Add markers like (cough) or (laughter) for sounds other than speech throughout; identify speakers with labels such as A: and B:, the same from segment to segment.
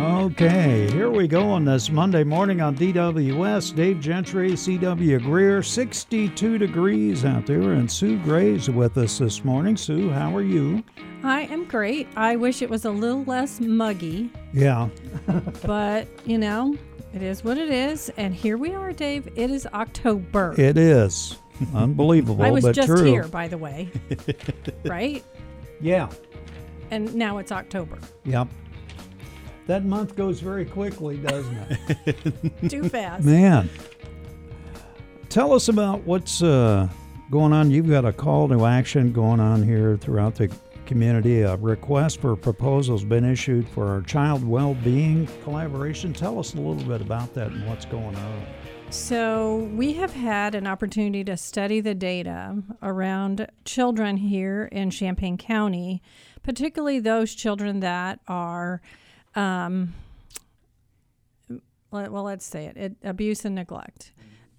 A: Okay, here we go on this Monday morning on DWS. Dave Gentry, C.W. Greer, 62 degrees out there, and Sue Grey's with us this morning. Sue, how are you?
B: I am great. I wish it was a little less muggy,
A: Yeah, (laughs)
B: but you know, it is what it is. And here we are, Dave. It is October.
A: it is. Unbelievable,
B: I was
A: but
B: just
A: true.
B: here, by the way. (laughs) right?
A: Yeah,
B: And now it's October.
A: yep. That month goes very quickly, doesn't it? (laughs)
B: Too fast.
A: Man, tell us about what's uh, going on. You've got a call to action going on here throughout the community. A request for proposals been issued for our child well-being collaboration. Tell us a little bit about that and what's going on.
B: So, we have had an opportunity to study the data around children here in Champaign County, particularly those children that are, um, well, let's say it, it abuse and neglect.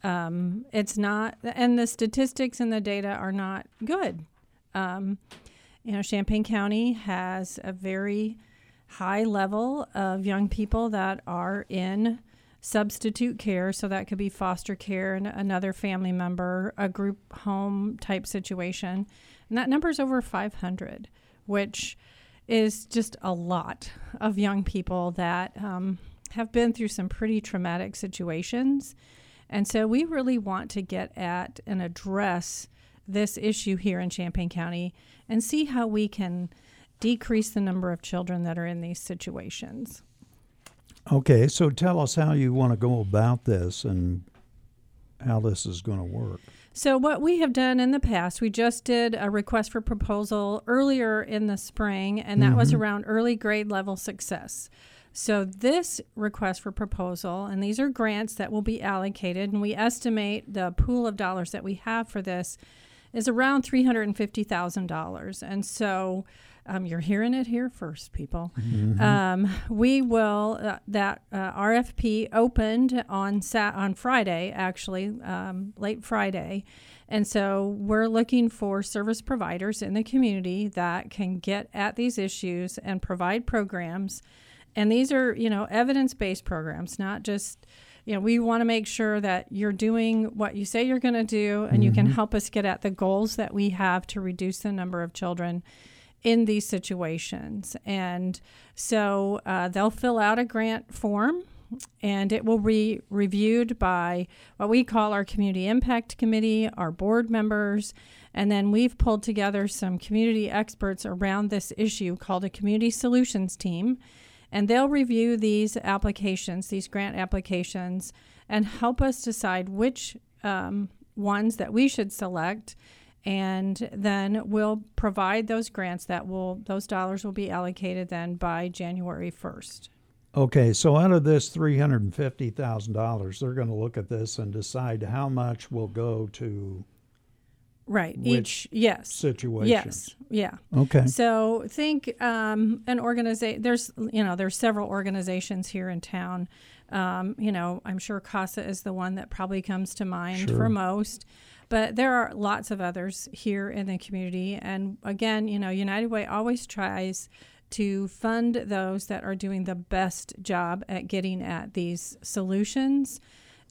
B: Um, it's not, and the statistics and the data are not good. Um, you know, Champaign County has a very high level of young people that are in substitute care. So that could be foster care and another family member, a group home type situation. And that number is over 500, which is just a lot of young people that um, have been through some pretty traumatic situations. And so we really want to get at and address this issue here in Champaign County and see how we can decrease the number of children that are in these situations.
A: Okay, so tell us how you want to go about this and how this is going to work.
B: So, what we have done in the past, we just did a request for proposal earlier in the spring, and that was mm-hmm. around early grade level success. So, this request for proposal, and these are grants that will be allocated, and we estimate the pool of dollars that we have for this is around $350,000. And so, um, you're hearing it here first, people. Um, we will uh, that uh, RFP opened on sat on Friday, actually um, late Friday, and so we're looking for service providers in the community that can get at these issues and provide programs. And these are you know evidence based programs, not just you know we want to make sure that you're doing what you say you're going to do, and you can help us get at the goals that we have to reduce the number of children in these situations. And so uh, they'll fill out a grant form and it will be reviewed by what we call our Community Impact Committee, our board members. And then we've pulled together some community experts around this issue called a Community Solutions Team. And they'll review these applications, these grant applications, and help us decide which um, ones that we should select and then we'll provide those grants that will those dollars will be allocated then by January 1st.
A: Okay, so out of this $350,000, they're going to look at this and decide how much will go to
B: Right. Each yes.
A: situation.
B: Yes. Yeah.
A: Okay.
B: So think um, an organization. There's you know there's several organizations here in town. Um, you know I'm sure CASA is the one that probably comes to mind
A: Sure.
B: for most, but there are lots of others here in the community. And again, you know United Way always tries to fund those that are doing the best job at getting at these solutions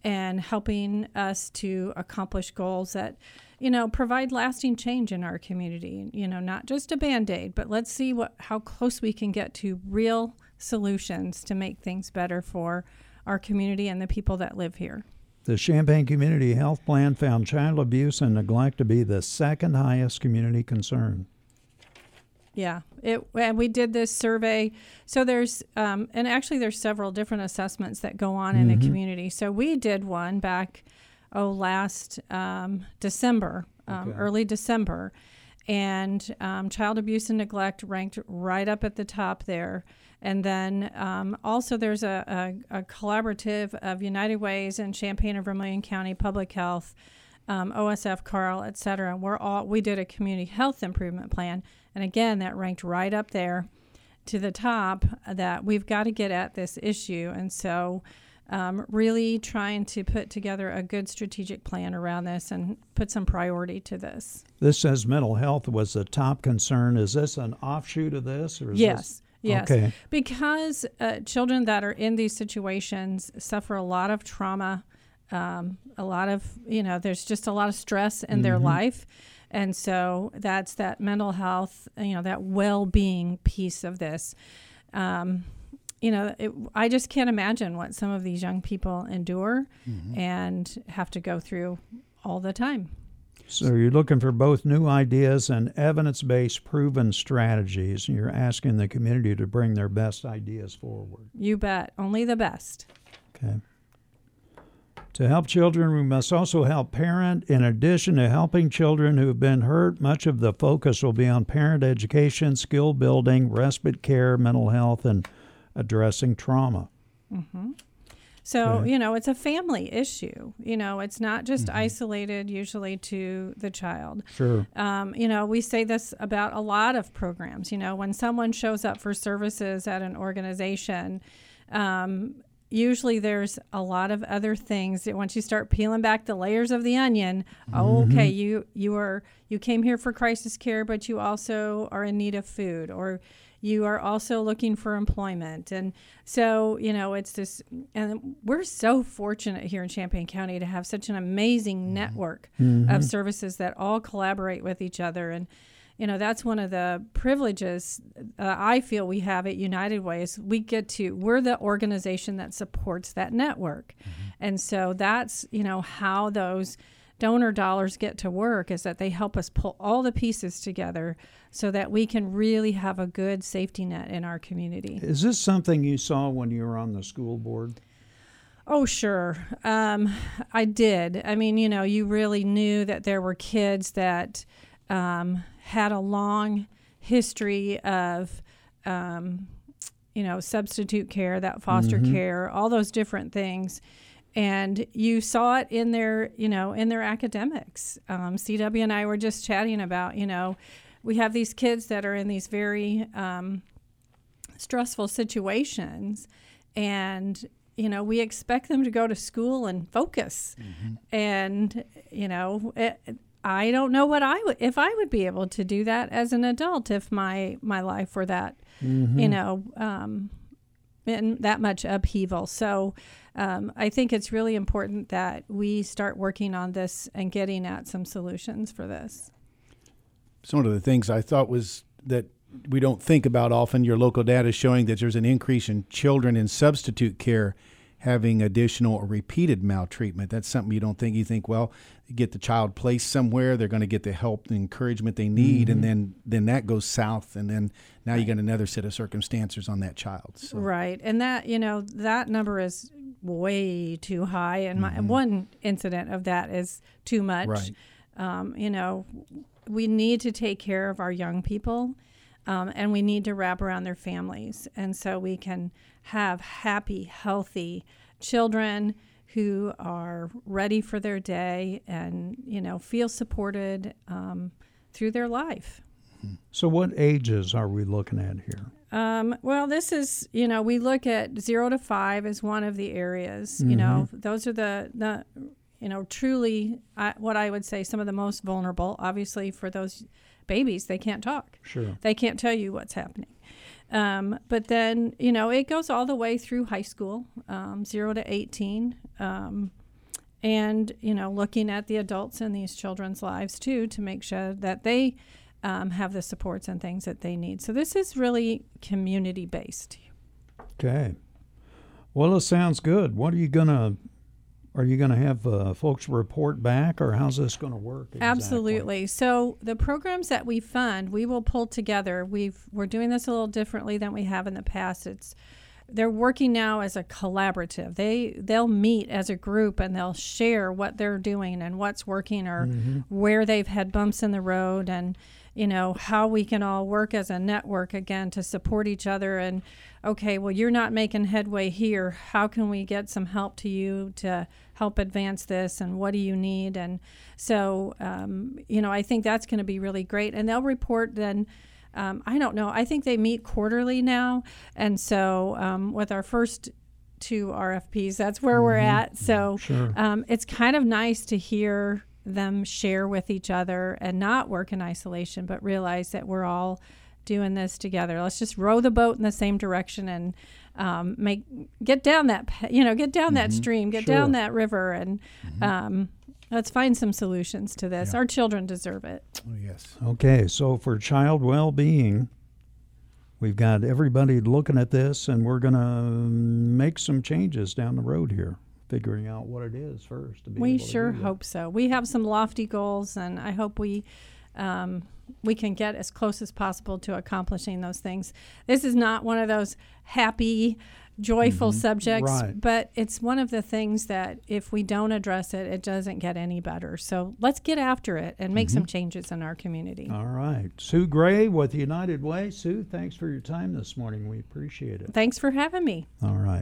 B: and helping us to accomplish goals that you know provide lasting change in our community you know not just a band-aid but let's see what how close we can get to real solutions to make things better for our community and the people that live here
A: The Champaign Community Health Plan found child abuse and neglect to be the second highest community concern.
B: Yeah, it and we did this survey. So there's um, and actually there's several different assessments that go on in the community. So we did one back oh last um, December, um,
A: Okay.
B: early December, and um, child abuse and neglect ranked right up at the top there. And then um, also there's a, a, a collaborative of United Ways and Champaign and Vermilion County Public Health um, OSF, Carle, et cetera. We're all we did a community health improvement plan, and again that ranked right up there to the top. That we've got to get at this issue, and so um, really trying to put together a good strategic plan around this and put some priority to this.
A: This says mental health was the top concern. Is this an offshoot of this, or is
B: Yes, Yes,
A: Okay.
B: because uh, children that are in these situations suffer a lot of trauma, um, a lot of you know, there's just a lot of stress in their life, and so that's that mental health, you know, that well-being piece of this. Um, you know, it, I just can't imagine what some of these young people endure mm-hmm. and have to go through all the time.
A: So you're looking for both new ideas and evidence-based proven strategies. and You're asking the community to bring their best ideas forward.
B: You bet, only the best.
A: Okay. To help children, we must also help parent. In addition to helping children who have been hurt, much of the focus will be on parent education, skill building, respite care, mental health, and addressing trauma.
B: So,
A: Okay.
B: you know, it's a family issue. You know, it's not just isolated usually to the child.
A: Sure.
B: Um, you know, we say this about a lot of programs. You know, when someone shows up for services at an organization, um, usually there's a lot of other things that once you start peeling back the layers of the onion, oh, okay, you you are you came here for crisis care, but you also are in need of food or you are also looking for employment. And so you know it's this and we're so fortunate here in champaign county to have such an amazing mm-hmm. network mm-hmm. of services that all collaborate with each other. And you know that's one of the privileges uh, i feel we have at united way is we get to we're the organization that supports that network. Mm-hmm. And so that's you know how those donor dollars get to work is that they help us pull all the pieces together so that we can really have a good safety net in our community
A: Is this something you saw when you were on the school board?
B: Oh, sure. Um, I did. I mean, you know, you really knew that there were kids that um, had a long history of, um, you know, substitute care, that foster care, all those different things. And you saw it in their, you know, in their academics. Um, CW and I were just chatting about, you know, we have these kids that are in these very um, stressful situations and you know we expect them to go to school and focus. And you know it, i don't know what i would if i would be able to do that as an adult if my my life were that you know um that much upheaval so um, i think it's really important that we start working on this and getting at some solutions for this
C: So one of the things I thought was that we don't think about often. Your local data showing that there's an increase in children in substitute care having additional or repeated maltreatment. That's something you don't think. You think, well, you get the child placed somewhere, they're going to get the help and encouragement they need, and then then that goes south, and then now you got another set of circumstances on that child. So.
B: Right. And that, you know, that number is way too high. And my one incident of that is too much.
C: Right.
B: Um, you know, we need to take care of our young people um, and we need to wrap around their families. And so we can have happy, healthy children who are ready for their day and, you know, feel supported um, through their life.
A: So what ages are we looking at here?
B: Um, well, this is, you know, we look at zero to five as one of the areas. You know, those are the, the you know, truly I, what I would say some of the most vulnerable. Obviously, for those babies, they can't talk,
A: Sure.
B: they can't tell you what's happening. Um, but then, you know, it goes all the way through high school, um, zero to 18. Um, and, you know, looking at the adults in these children's lives too to make sure that they um, have the supports and things that they need. So this is really community based.
A: Okay. Well, it sounds good. What are you gonna? Are you gonna have uh, folks report back, or how's this gonna work? exactly?
B: Absolutely. So the programs that we fund, we will pull together. We've we're doing this a little differently than we have in the past. It's they're working now as a collaborative. They they'll meet as a group and they'll share what they're doing and what's working or where they've had bumps in the road and you know how we can all work as a network again to support each other and okay well you're not making headway here. How can we get some help to you to help advance this and what do you need? And so um, you know i think that's going to be really great. And they'll report then um, i don't know i think they meet quarterly now. And so um, with our first two rfps that's where we're at. So
A: Sure.
B: um, it's kind of nice to hear them share with each other and not work in isolation, but realize that we're all doing this together. Let's just row the boat in the same direction and um, make get down that you know get down that stream, get down that river, and um, let's find some solutions to this. Our children deserve it.
C: Oh, yes.
A: Okay, so for child well being, we've got everybody looking at this, and we're going to make some changes down the road here, figuring out what it is first. To be
B: We sure hope so. We have some lofty goals, and I hope we um, we can get as close as possible to accomplishing those things. This is not one of those happy, joyful subjects,
A: Mm-hmm. Right.
B: but it's one of the things that if we don't address it, it doesn't get any better. So let's get after it and make
A: Mm-hmm.
B: some changes in our community.
A: All right. Sue Grey with United Way. Sue, thanks for your time this morning. We appreciate it.
B: Thanks for having me.
A: All right.